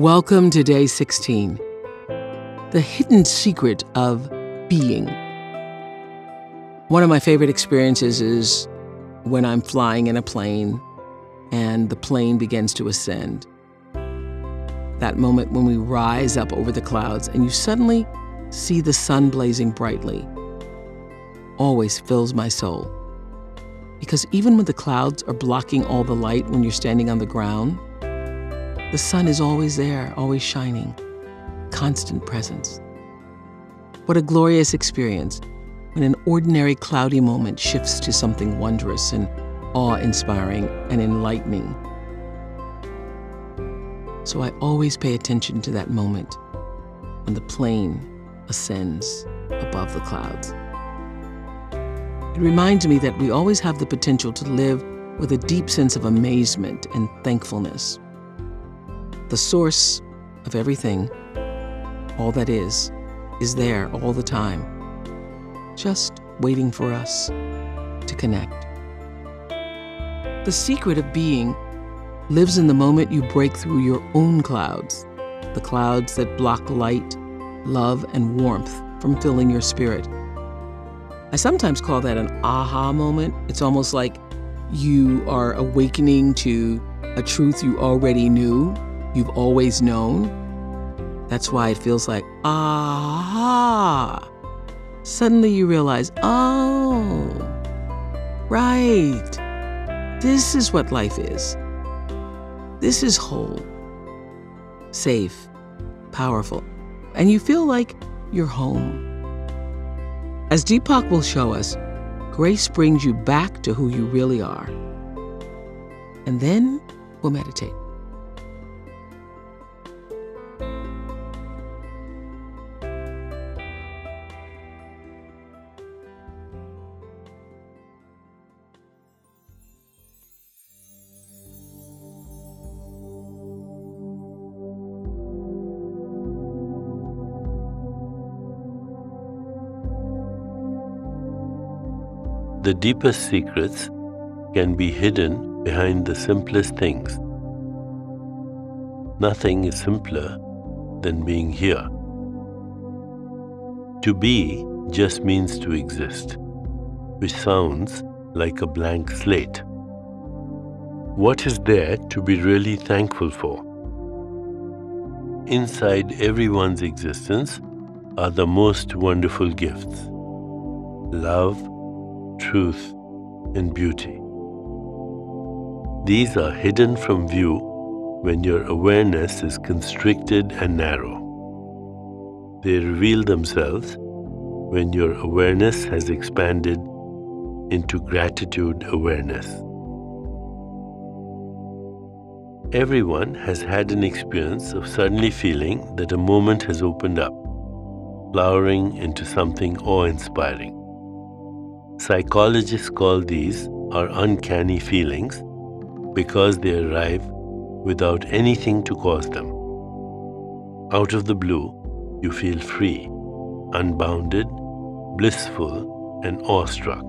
Welcome to day 16 The Hidden Secret of Being. One of my favorite experiences is when I'm flying in a plane and the plane begins to ascend. That moment when we rise up over the clouds and you suddenly see the sun blazing brightly always fills my soul. Because even when the clouds are blocking all the light when you're standing on the ground, the sun is always there, always shining, constant presence. What a glorious experience when an ordinary cloudy moment shifts to something wondrous and awe inspiring and enlightening. So I always pay attention to that moment when the plane ascends above the clouds. It reminds me that we always have the potential to live with a deep sense of amazement and thankfulness the source of everything, all that is, is there all the time, just waiting for us to connect. The secret of being lives in the moment you break through your own clouds, the clouds that block light, love, and warmth from filling your spirit. I sometimes call that an aha moment. It's almost like you are awakening to a truth you already knew you've always known. That's why it feels like, aha. Suddenly you realize, oh, right. This is what life is. This is whole, safe, powerful, and you feel like you're home. As Deepak will show us, grace brings you back to who you really are. And then we'll meditate. The deepest secrets can be hidden behind the simplest things. Nothing is simpler than being here. To be just means to exist, which sounds like a blank slate. What is there to be really thankful for? Inside everyone's existence are the most wonderful gifts love, truth, and beauty. These are hidden from view when your awareness is constricted and narrow. They reveal themselves when your awareness has expanded into gratitude awareness. Everyone has had an experience of suddenly feeling that a moment has opened up, flowering into something awe inspiring. Psychologists call these our uncanny feelings because they arrive without anything to cause them. Out of the blue, you feel free, unbounded, blissful, and awestruck.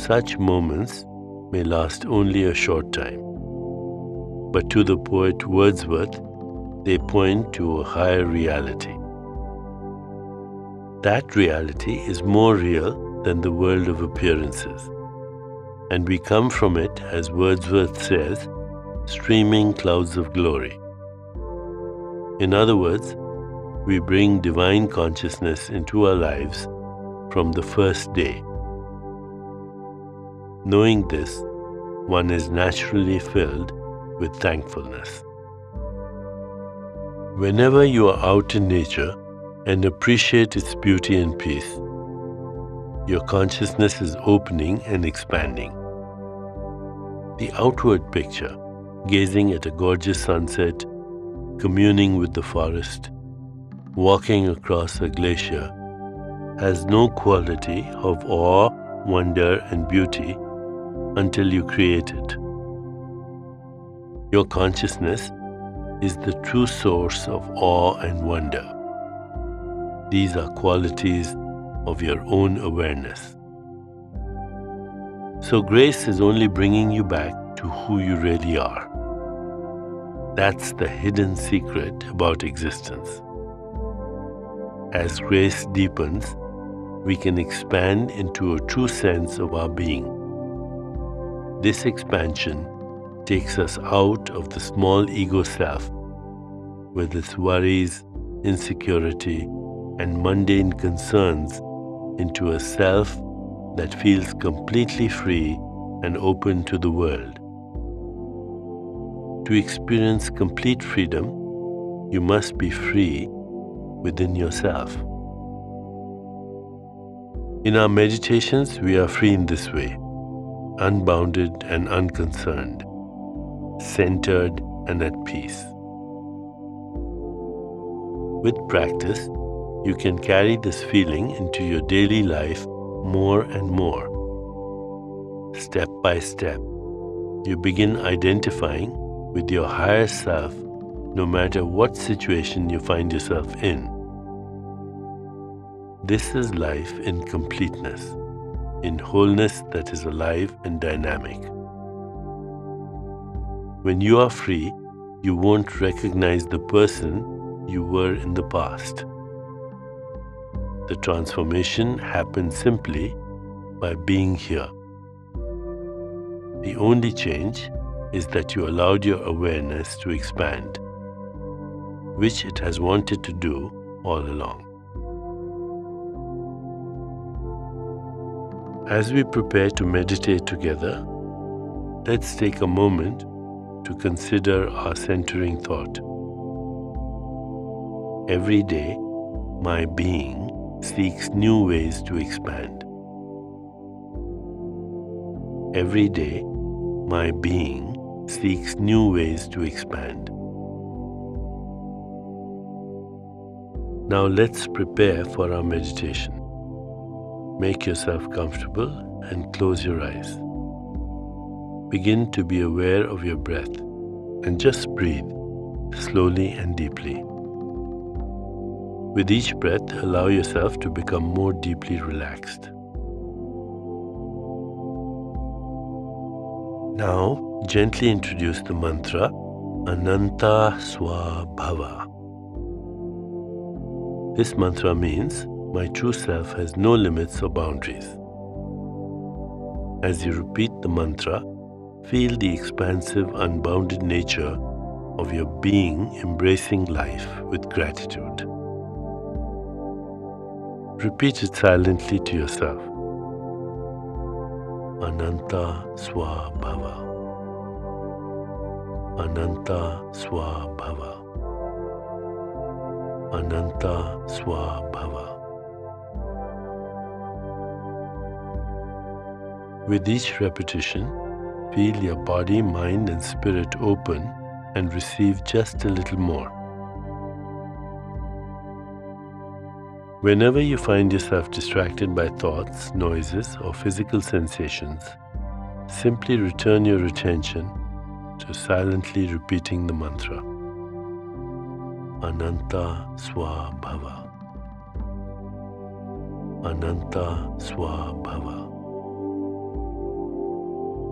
Such moments may last only a short time, but to the poet Wordsworth, they point to a higher reality that reality is more real than the world of appearances. And we come from it, as Wordsworth says, streaming clouds of glory. In other words, we bring divine consciousness into our lives from the first day. Knowing this, one is naturally filled with thankfulness. Whenever you are out in nature, and appreciate its beauty and peace. Your consciousness is opening and expanding. The outward picture, gazing at a gorgeous sunset, communing with the forest, walking across a glacier, has no quality of awe, wonder, and beauty until you create it. Your consciousness is the true source of awe and wonder. These are qualities of your own awareness. So, grace is only bringing you back to who you really are. That's the hidden secret about existence. As grace deepens, we can expand into a true sense of our being. This expansion takes us out of the small ego self with its worries, insecurity, and mundane concerns into a self that feels completely free and open to the world. To experience complete freedom, you must be free within yourself. In our meditations, we are free in this way unbounded and unconcerned, centered and at peace. With practice, you can carry this feeling into your daily life more and more. Step by step, you begin identifying with your higher self no matter what situation you find yourself in. This is life in completeness, in wholeness that is alive and dynamic. When you are free, you won't recognize the person you were in the past. The transformation happens simply by being here. The only change is that you allowed your awareness to expand, which it has wanted to do all along. As we prepare to meditate together, let's take a moment to consider our centering thought. Every day, my being seeks new ways to expand. Every day, my being seeks new ways to expand. Now let's prepare for our meditation. Make yourself comfortable and close your eyes. Begin to be aware of your breath and just breathe slowly and deeply. With each breath, allow yourself to become more deeply relaxed. Now, gently introduce the mantra Ananta Swabhava. This mantra means my true self has no limits or boundaries. As you repeat the mantra, feel the expansive, unbounded nature of your being embracing life with gratitude. Repeat it silently to yourself. Ananta Swabhava. Ananta Swabhava. Ananta Swabhava. With each repetition, feel your body, mind, and spirit open and receive just a little more. Whenever you find yourself distracted by thoughts, noises, or physical sensations, simply return your attention to silently repeating the mantra Ananta Swabhava. Ananta Swabhava.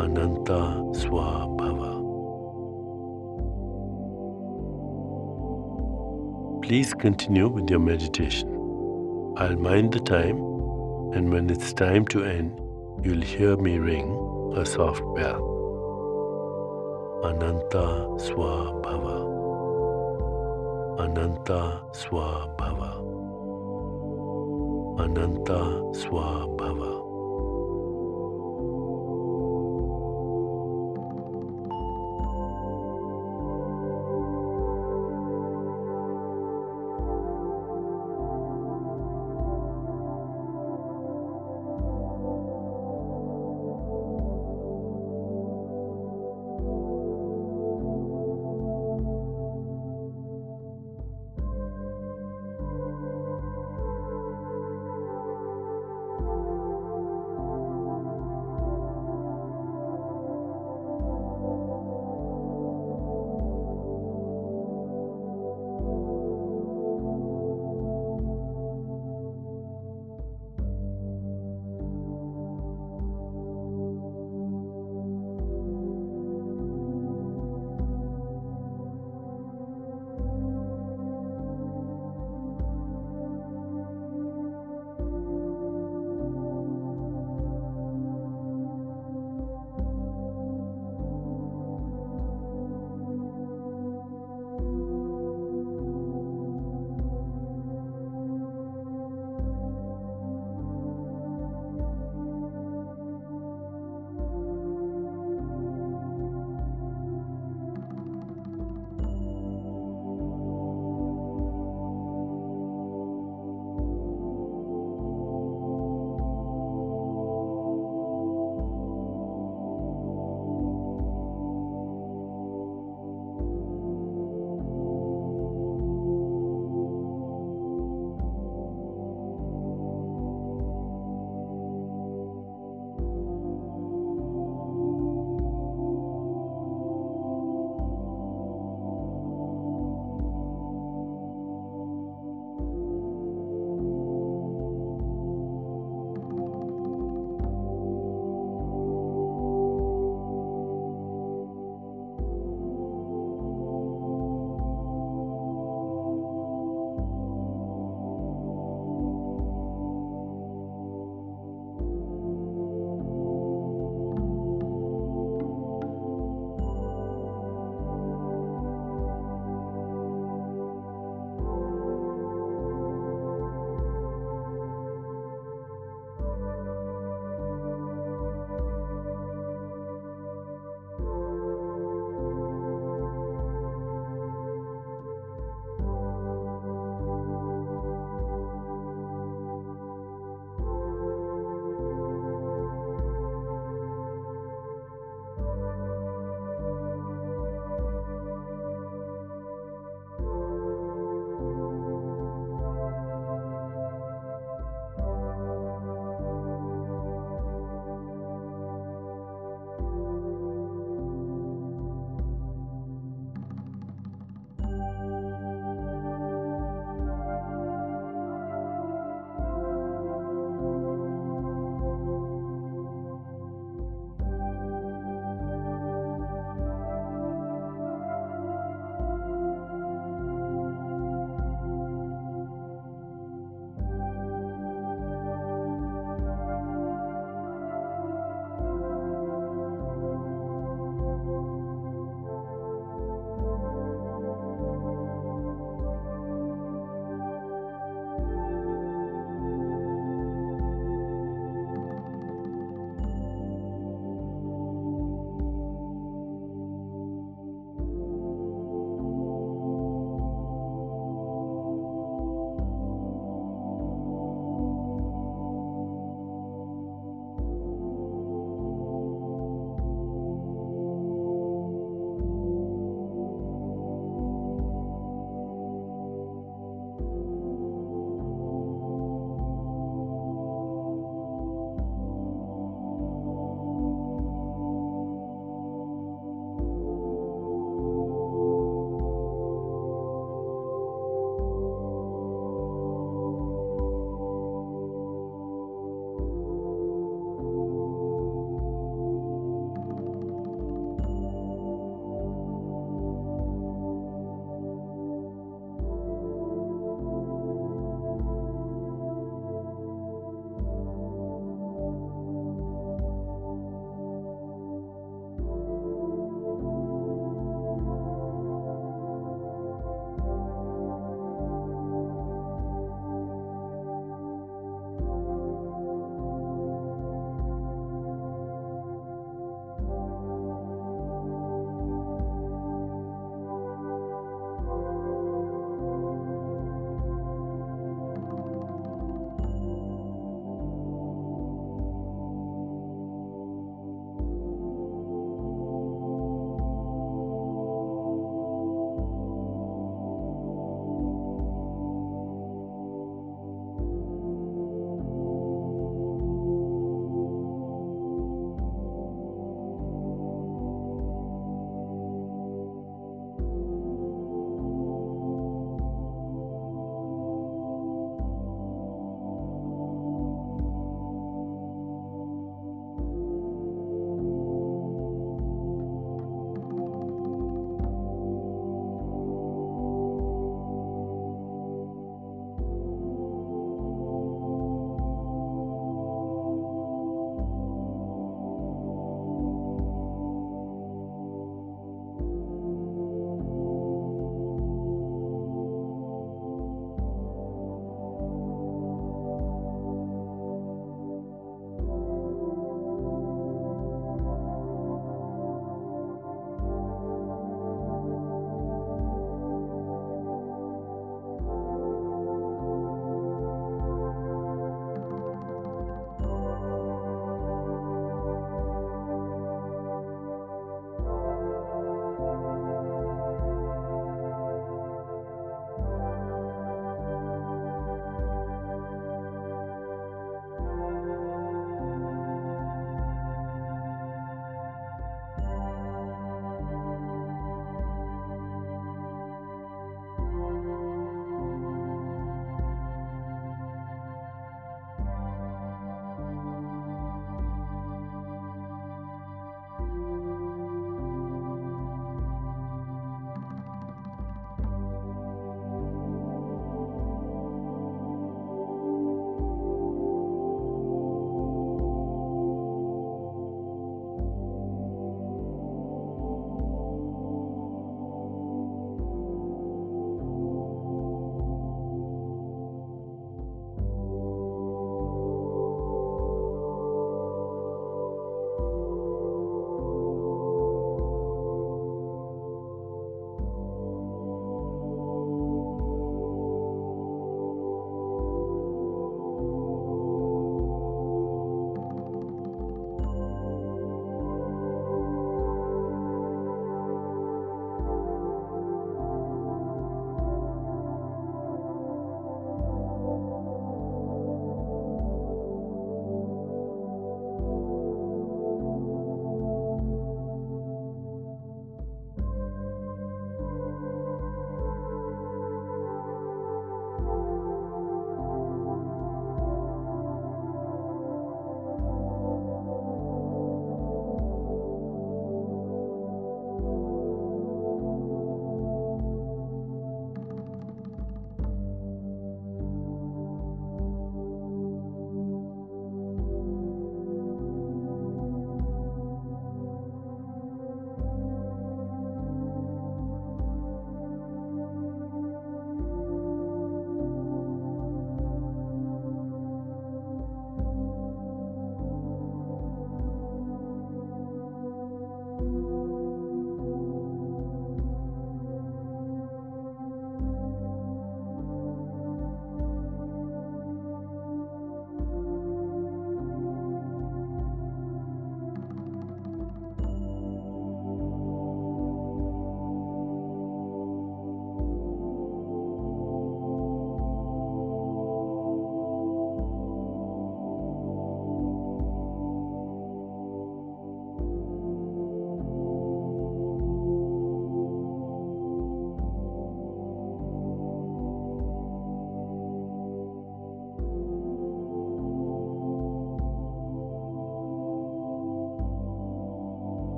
Ananta Swabhava. Please continue with your meditation. I'll mind the time, and when it's time to end, you'll hear me ring a soft bell. Ananta Swabhava. Ananta Swabhava. Ananta Swabhava.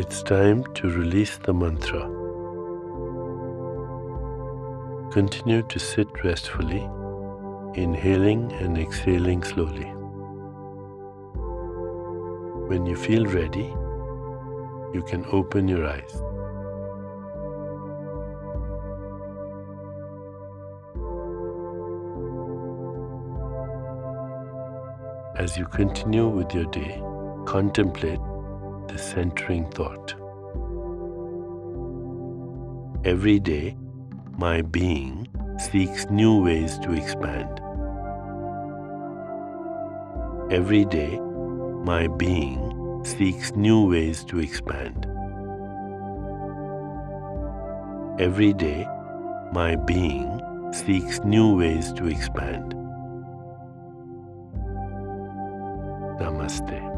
It's time to release the mantra. Continue to sit restfully, inhaling and exhaling slowly. When you feel ready, you can open your eyes. As you continue with your day, contemplate the centering thought. Every day, my being seeks new ways to expand. Every day, my being seeks new ways to expand. Every day, my being seeks new ways to expand. Namaste.